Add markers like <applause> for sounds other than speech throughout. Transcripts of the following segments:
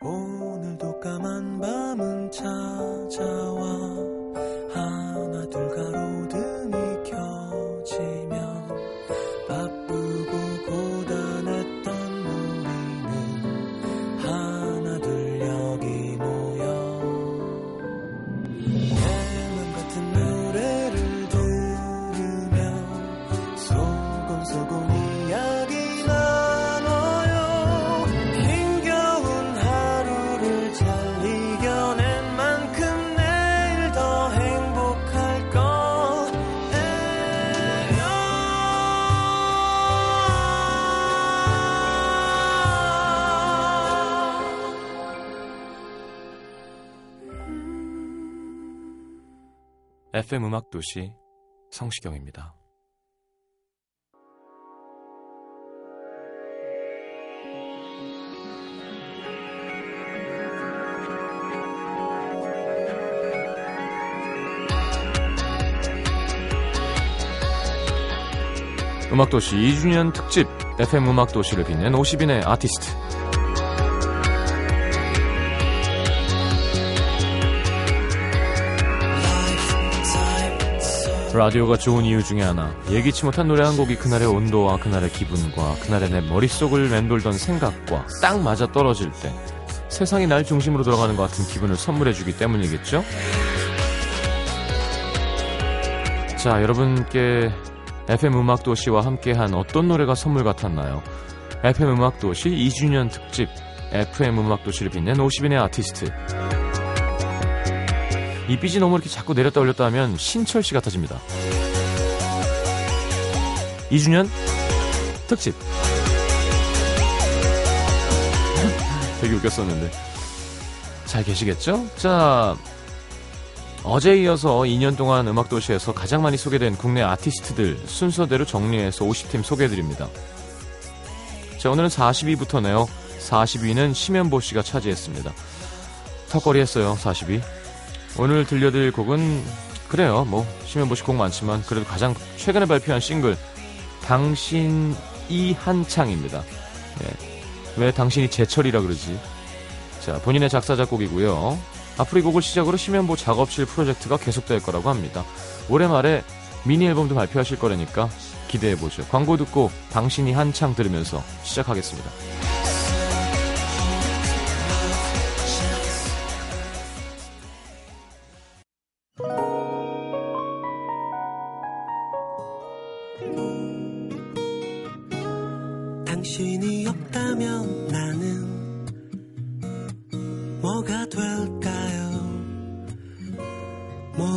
오늘도 까만 밤은 찾아와 FM 음악 도시 성시경입니다. 음악도시 2주년 특집 FM 음악도시를 빛낸 50인의 아티스트 라디오가 좋은 이유 중에 하나 예기치 못한 노래 한 곡이 그날의 온도와 그날의 기분과 그날의 내 머릿속을 맴돌던 생각과 딱 맞아 떨어질 때 세상이 날 중심으로 돌아가는 것 같은 기분을 선물해주기 때문이겠죠? 자 여러분께 FM 음악도시와 함께한 어떤 노래가 선물 같았나요? FM 음악도시 2주년 특집 FM 음악도시를 빛낸 50인의 아티스트 이 삐지 너무 이렇게 자꾸 내렸다 올렸다 하면 신철 씨 같아집니다. 2주년 특집. 되게 웃겼었는데. 잘 계시겠죠? 자, 어제 이어서 2년 동안 음악도시에서 가장 많이 소개된 국내 아티스트들 순서대로 정리해서 50팀 소개해드립니다. 자, 오늘은 40위부터네요. 40위는 심현보 씨가 차지했습니다. 턱걸이 했어요, 40위. 오늘 들려드릴 곡은 그래요. 뭐 심현보 씨 곡 많지만 그래도 가장 최근에 발표한 싱글 당신이 한창입니다. 예. 왜 당신이 제철이라 그러지? 자 본인의 작사 작곡이고요. 앞으로 이 곡을 시작으로 심현보 작업실 프로젝트가 계속될 거라고 합니다. 올해 말에 미니 앨범도 발표하실 거라니까 기대해 보죠. 광고 듣고 당신이 한창 들으면서 시작하겠습니다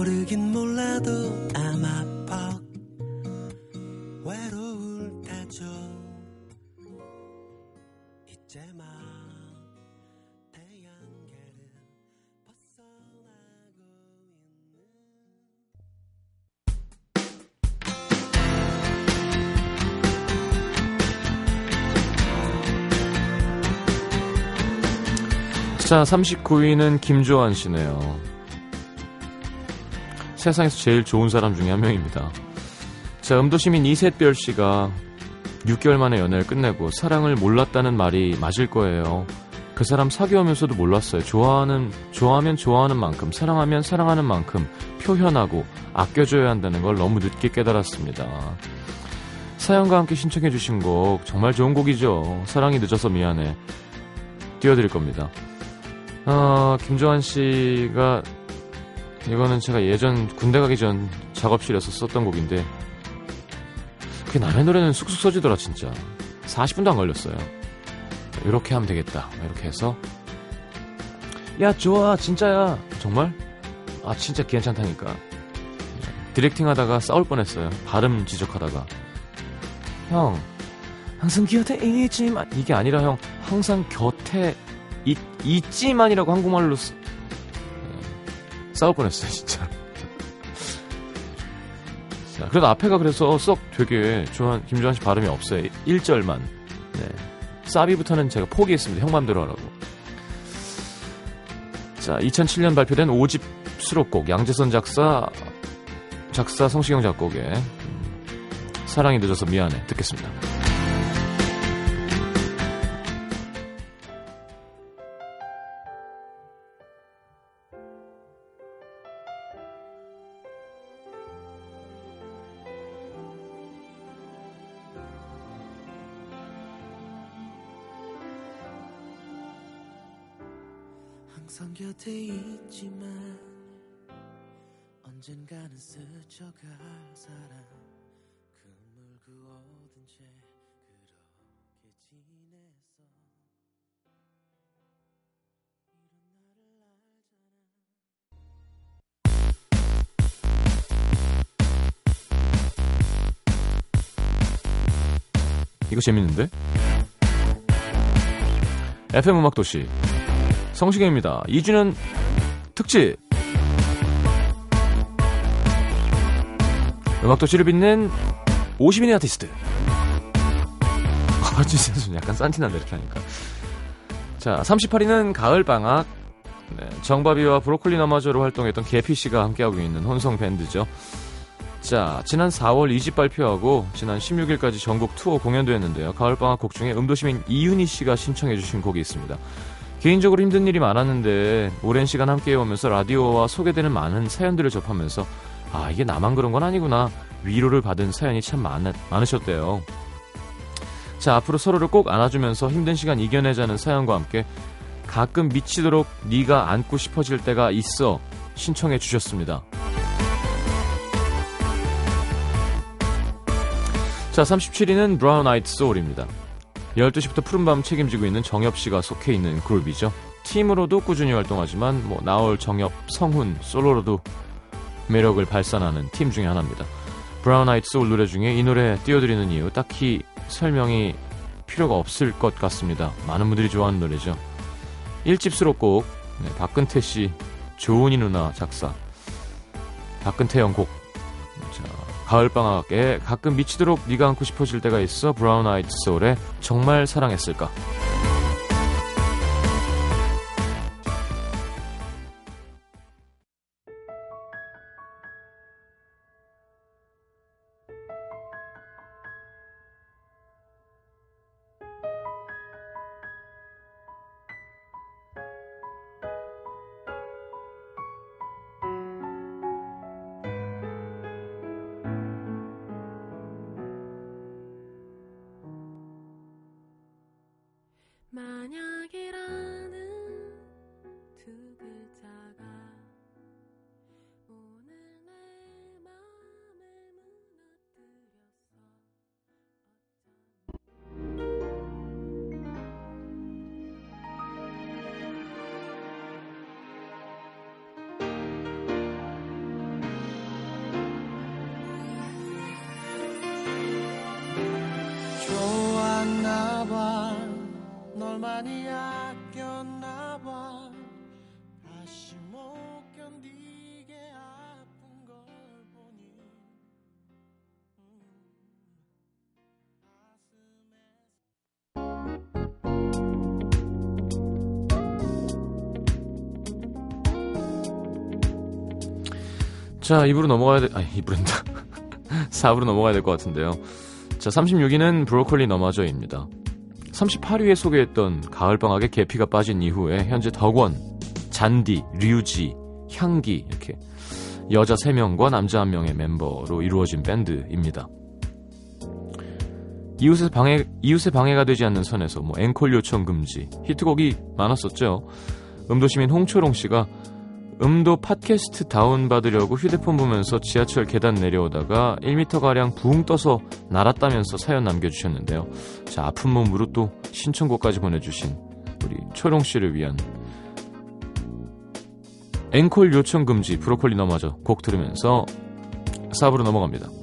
모르긴 몰라도 아마 퍽 외로울 테죠. 이제 막 태양계를 벗어나고 있는 자, 39위는 김조한 씨네요. 세상에서 제일 좋은 사람 중에 한 명입니다. 자, 음도시민 이셋별 씨가 6개월 만에 연애를 끝내고 사랑을 몰랐다는 말이 맞을 거예요. 그 사람 사귀어오면서도 몰랐어요. 좋아하는, 좋아하면 좋아하는 만큼, 사랑하면 사랑하는 만큼 표현하고 아껴줘야 한다는 걸 너무 늦게 깨달았습니다. 사연과 함께 신청해주신 곡, 정말 좋은 곡이죠. 사랑이 늦어서 미안해. 띄워드릴 겁니다. 어, 김조한 씨가 이거는 제가 예전 군대 가기 전 작업실에서 썼던 곡인데 그 남의 노래는 쑥쑥 써지더라 진짜. 40분도 안 걸렸어요. 이렇게 하면 되겠다. 이렇게 해서 야 좋아 진짜야. 정말? 아 진짜 괜찮다니까. 디렉팅 하다가 싸울 뻔했어요. 발음 지적하다가. 형 항상 곁에 있지만 이게 아니라 형 항상 곁에 있, 있지만이라고 한국말로 쓰... 네, 싸울 뻔했어요 진짜. 자, 그래도 앞에가 그래서 썩 되게 조한, 김조한 씨 발음이 없어요. 1절만. 네. 사비부터는 제가 포기했습니다. 형 맘대로 하라고. 자 2007년 발표된 5집 수록곡 양재선 작사 작사 성시경 작곡의 음, 사랑이 늦어서 미안해. 듣겠습니다 항상 곁에 있지만 언젠가는 스쳐갈 사람 그물 그어둔 채 그렇게 지냈어 이런 나를 알잖아. 이거 재밌는데? FM 음악 도시 성시경입니다. 2주년 특집 음악 도시를 빛낸 50인의 아티스트 아 진짜 좀 약간 산티난다 이렇게 하니까 자 38위는 가을방학 네, 정바비와 브로콜리 너마저로 활동했던 개피씨가 함께하고 있는 혼성 밴드죠 자, 지난 4월 2집 발표하고 지난 16일까지 전국 투어 공연도 했는데요. 가을방학 곡 중에 음도시민 이윤희 씨가 신청해주신 곡이 있습니다. 개인적으로 힘든 일이 많았는데 오랜 시간 함께 해오면서 라디오와 소개되는 많은 사연들을 접하면서 아 이게 나만 그런 건 아니구나 위로를 받은 사연이 참 많, 많으셨대요. 자 앞으로 서로를 꼭 안아주면서 힘든 시간 이겨내자는 사연과 함께 가끔 미치도록 네가 안고 싶어질 때가 있어 신청해 주셨습니다. 자, 37위는 브라운 아이드 소울입니다. 12시부터 푸른밤 책임지고 있는 정엽 씨가 속해 있는 그룹이죠. 팀으로도 꾸준히 활동하지만 뭐 나올 정엽, 성훈, 솔로로도 매력을 발산하는 팀 중에 하나입니다. 브라운 아이트 소울 노래 중에 이 노래 띄워드리는 이유 딱히 설명이 필요가 없을 것 같습니다. 많은 분들이 좋아하는 노래죠. 1집 수록곡 네, 박근태 씨, 조은희 누나 작사 박근태 영곡 자, 가을방학에 가끔 미치도록 네가 안고 싶어질 때가 있어 브라운 아이트 소울의 정말 사랑했을까 많이 아꼈나 봐. 다시 못 보니. 음, 자 2부로 넘어가야 돼 아니 2부란다. 4부로 <laughs> 넘어가야 될 것 같은데요. 자 36위는 브로콜리 너마저입니다 38위에 소개했던 가을방학에 계피가 빠진 이후에 현재 덕원, 잔디, 류지, 향기 이렇게 여자 3명과 남자 1명의 멤버로 이루어진 밴드입니다. 이웃의 방해, 이웃의 방해가 되지 않는 선에서 뭐 앵콜 요청 금지, 히트곡이 많았었죠. 음도시민 홍초롱 씨가 음도 팟캐스트 다운받으려고 휴대폰 보면서 지하철 계단 내려오다가 1m가량 붕 떠서 날았다면서 사연 남겨주셨는데요. 자, 아픈 몸으로 또 신청곡까지 보내주신 우리 초롱 씨를 위한 앵콜 요청 금지 브로콜리 넘어져 곡 들으면서 4부로 넘어갑니다.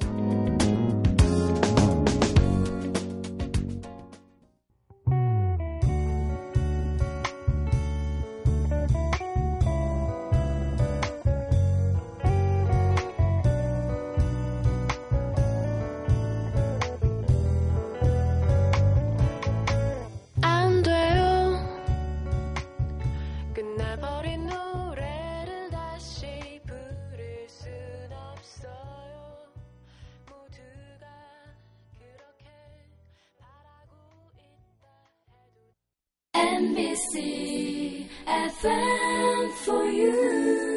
있다 해도 NBC FM for you.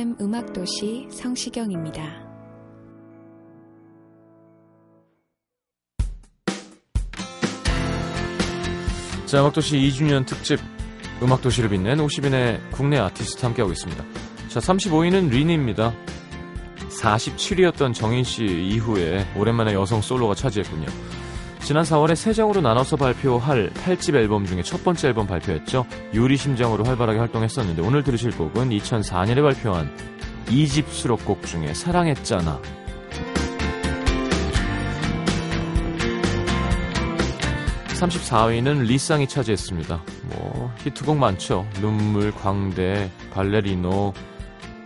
FM 음악도시 성시경입니다. 자, 음악도시 2주년 특집 음악도시를 빛낸 50인의 국내 아티스트 함께하고 있습니다. 자, 35위는 리니입니다. 47위였던 정인 씨 이후에 오랜만에 여성 솔로가 차지했군요. 지난 4월에 세 장으로 나눠서 발표할 8집 앨범 중에 첫 번째 앨범 발표했죠. 유리심장으로 활발하게 활동했었는데 오늘 들으실 곡은 2004년에 발표한 2집 수록곡 중에 사랑했잖아. 34위는 리쌍이 차지했습니다. 뭐 히트곡 많죠. 눈물, 광대, 발레리노,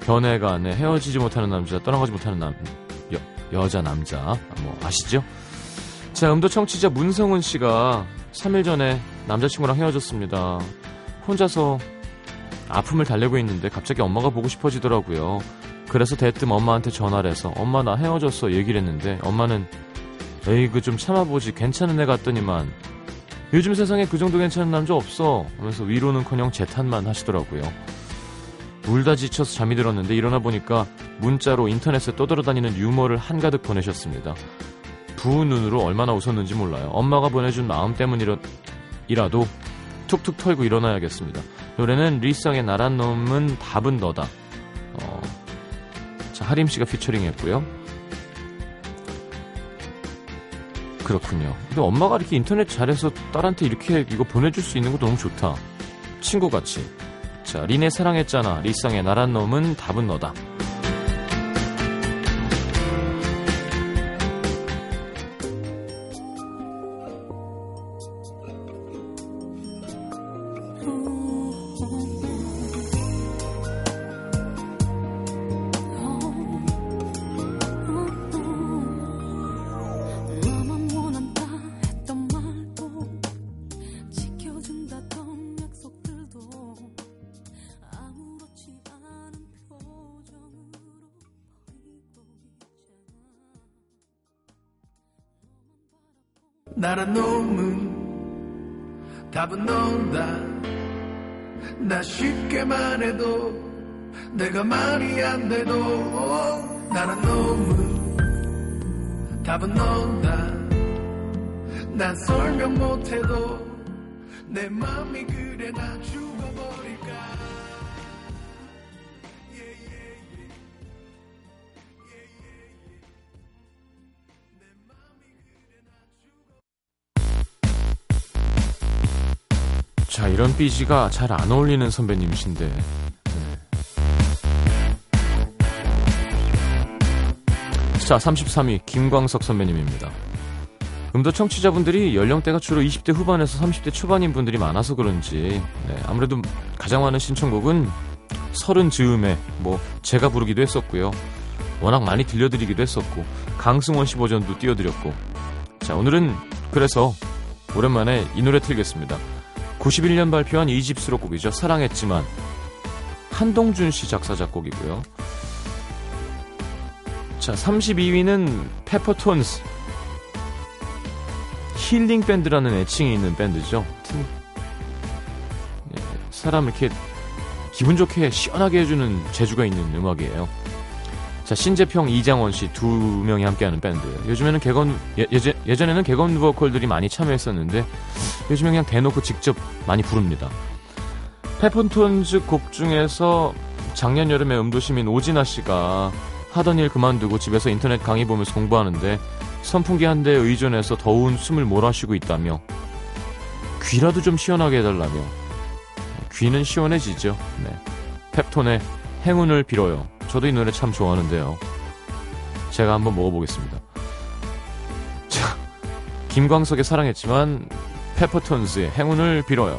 변해간에 헤어지지 못하는 남자, 떠나가지 못하는 남 여, 여자 남자 뭐 아시죠? 자, 음도 청취자 문성훈 씨가 3일 전에 남자친구랑 헤어졌습니다. 혼자서 아픔을 달래고 있는데 갑자기 엄마가 보고 싶어지더라고요. 그래서 대뜸 엄마한테 전화를 해서 엄마 나 헤어졌어 얘기를 했는데 엄마는 에이 그 좀 참아보지 괜찮은 애 같더니만 요즘 세상에 그 정도 괜찮은 남자 없어 하면서 위로는커녕 재탄만 하시더라고요. 울다 지쳐서 잠이 들었는데 일어나 보니까 문자로 인터넷에 떠돌아다니는 유머를 한가득 보내셨습니다. 부은 눈으로 얼마나 웃었는지 몰라요. 엄마가 보내준 마음 때문이라도 툭툭 털고 일어나야겠습니다. 노래는 리쌍의 나란 놈은 답은 너다. 어, 자, 하림 씨가 피처링 했고요. 그렇군요. 근데 엄마가 이렇게 인터넷 잘해서 딸한테 이렇게 이거 보내줄 수 있는 것도 너무 좋다. 친구같이. 자, 리네 사랑했잖아. 리쌍의 나란 놈은 답은 너다. 나란 놈은 답은 너다. 나 쉽게 말해도 내가 말이 안 돼도 나란 놈은 답은 너다. 난 설명 못해도 내 맘이 그래 나 죽어버릴 이런 삐지가 잘 안 어울리는 선배님이신데. 네. 자, 33위 김광석 선배님입니다. 음도 청취자분들이 연령대가 주로 20대 후반에서 30대 초반인 분들이 많아서 그런지 네, 아무래도 가장 많은 신청곡은 서른 즈음에 뭐 제가 부르기도 했었고요. 워낙 많이 들려드리기도 했었고 강승원 씨 버전도 띄워드렸고 자 오늘은 그래서 오랜만에 이 노래 틀겠습니다. 91년 발표한 2집 수록곡이죠. 사랑했지만 한동준 씨 작사 작곡이고요. 자, 32위는 페퍼톤스 힐링 밴드라는 애칭이 있는 밴드죠. 튼- 예, 사람 이렇게 기분 좋게 시원하게 해주는 재주가 있는 음악이에요. 자, 신재평, 이장원 씨 두 명이 함께하는 밴드. 요즘에는 개건 예, 예전, 예전 에는 개건 보컬들이 많이 참여했었는데 요즘에 그냥 대놓고 직접 많이 부릅니다. 페폰톤즈 곡 중에서 작년 여름에 음도시민 오진아 씨가 하던 일 그만두고 집에서 인터넷 강의 보면서 공부하는데 선풍기 한 대에 의존해서 더운 숨을 몰아쉬고 있다며 귀라도 좀 시원하게 해달라며 귀는 시원해지죠. 네. 펩톤의 행운을 빌어요. 저도 이 노래 참 좋아하는데요. 제가 한번 먹어보겠습니다. 자, 김광석의 사랑했지만 페퍼톤스의 행운을 빌어요.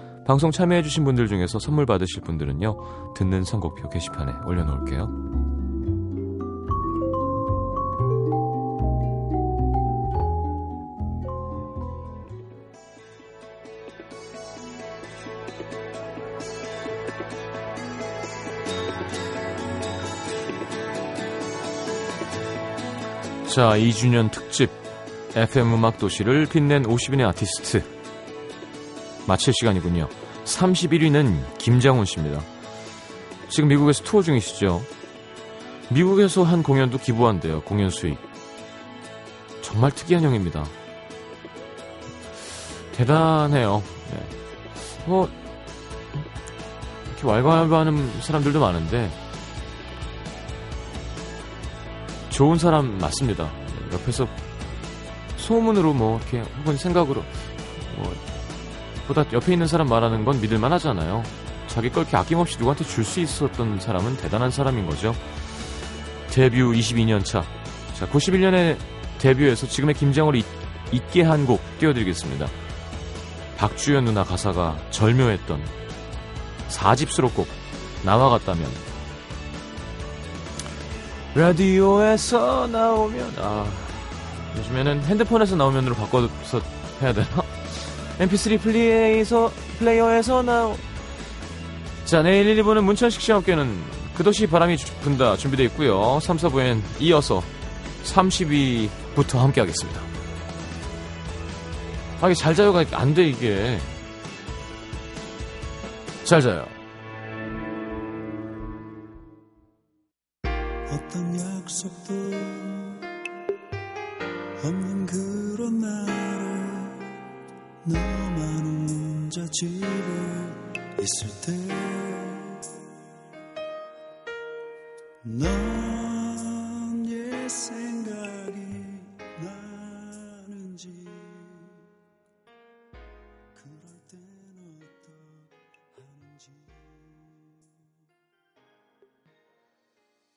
방송 참여해주신 분들 중에서 선물 받으실 분들은요, 듣는 선곡표 게시판에 올려놓을게요. 자, 2주년 특집 FM 음악 도시를 빛낸 50인의 아티스트 마칠 시간이군요. 31위는 김장훈 씨입니다. 지금 미국에서 투어 중이시죠? 미국에서 한 공연도 기부한대요. 공연 수익. 정말 특이한 형입니다. 대단해요. 네. 뭐 이렇게 왈가왈부하는 사람들도 많은데 좋은 사람 맞습니다. 옆에서 소문으로 뭐 이렇게 혹은 생각으로 뭐 보다 옆에 있는 사람 말하는 건 믿을만 하잖아요. 자기 걸 이렇게 아낌없이 누구한테 줄 수 있었던 사람은 대단한 사람인 거죠. 데뷔 22년 차. 자, 91년에 데뷔해서 지금의 김장을 잊, 잊게 한 곡 띄워드리겠습니다. 박주연 누나 가사가 절묘했던 4집 수록곡 나와 같다면 라디오에서 나오면 아 요즘에는 핸드폰에서 나오면으로 바꿔서 해야 되나? MP3 플레이에서, 플레이어에서 나오. 자, 내일 1, 2부는 문천식 씨와 함께는 그 도시 바람이 분다 준비되어 있고요. 3, 4부엔 이어서 30위부터 함께 하겠습니다. 아, 이게 잘 자요가 안 돼, 이게. 잘 자요. 어떤 약속도 없는 그런 날에 너만 혼자 집에 있을 때. 너